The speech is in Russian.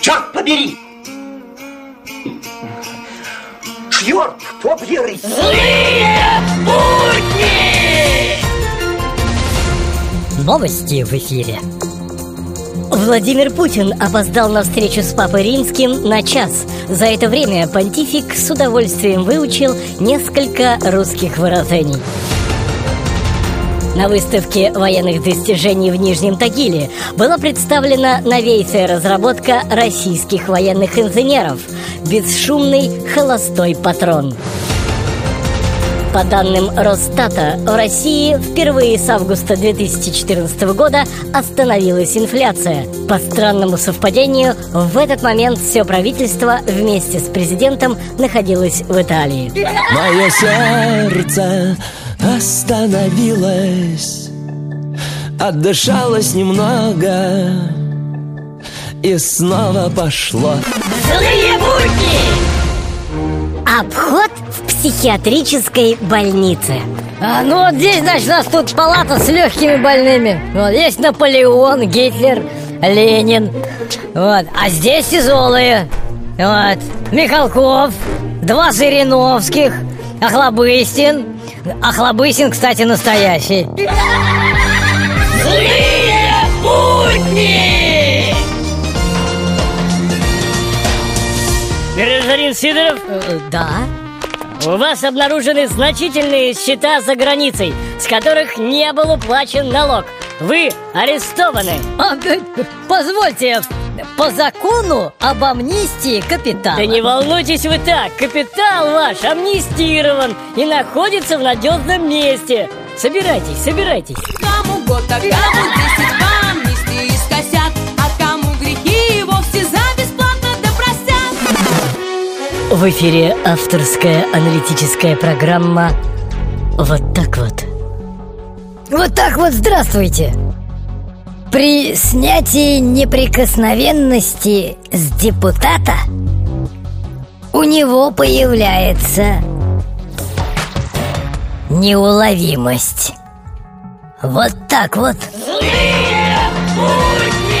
Черт побери! Черт побери! Злые будни! Новости в эфире. Владимир Путин опоздал на встречу с Папой Римским на час. За это время понтифик с удовольствием выучил несколько русских выражений. На выставке военных достижений в Нижнем Тагиле была представлена новейшая разработка российских военных инженеров – бесшумный холостой патрон. По данным Росстата, в России впервые с августа 2014 года остановилась инфляция. По странному совпадению, в этот момент все правительство вместе с президентом находилось в Италии. Мое сердце остановилось, отдышалось немного и снова пошло. Злые будни! Обход в психиатрической больнице. А, ну вот здесь, значит, у нас тут палата с легкими больными. Вот есть Наполеон, Гитлер, Ленин. Вот. А здесь тяжелые. Вот. Михалков, два Жириновских, Охлобыстин. Охлобыстин, кстати, настоящий. Злые будни! Гражданин Сидоров, Э, Да? у вас обнаружены значительные счета за границей, с которых не был уплачен налог. Вы арестованы. А, э, позвольте, по закону об амнистии капитала. Да не волнуйтесь вы так, капитал ваш амнистирован и находится в надежном месте. Собирайтесь, собирайтесь. Кому год, а кому десять по амнистии скосят А кому грехи и вовсе за бесплатно да простят В эфире авторская аналитическая программа «Вот так вот». Вот так вот здравствуйте. При снятии неприкосновенности с депутата у него появляется неуловимость. Вот так вот. Злые будни!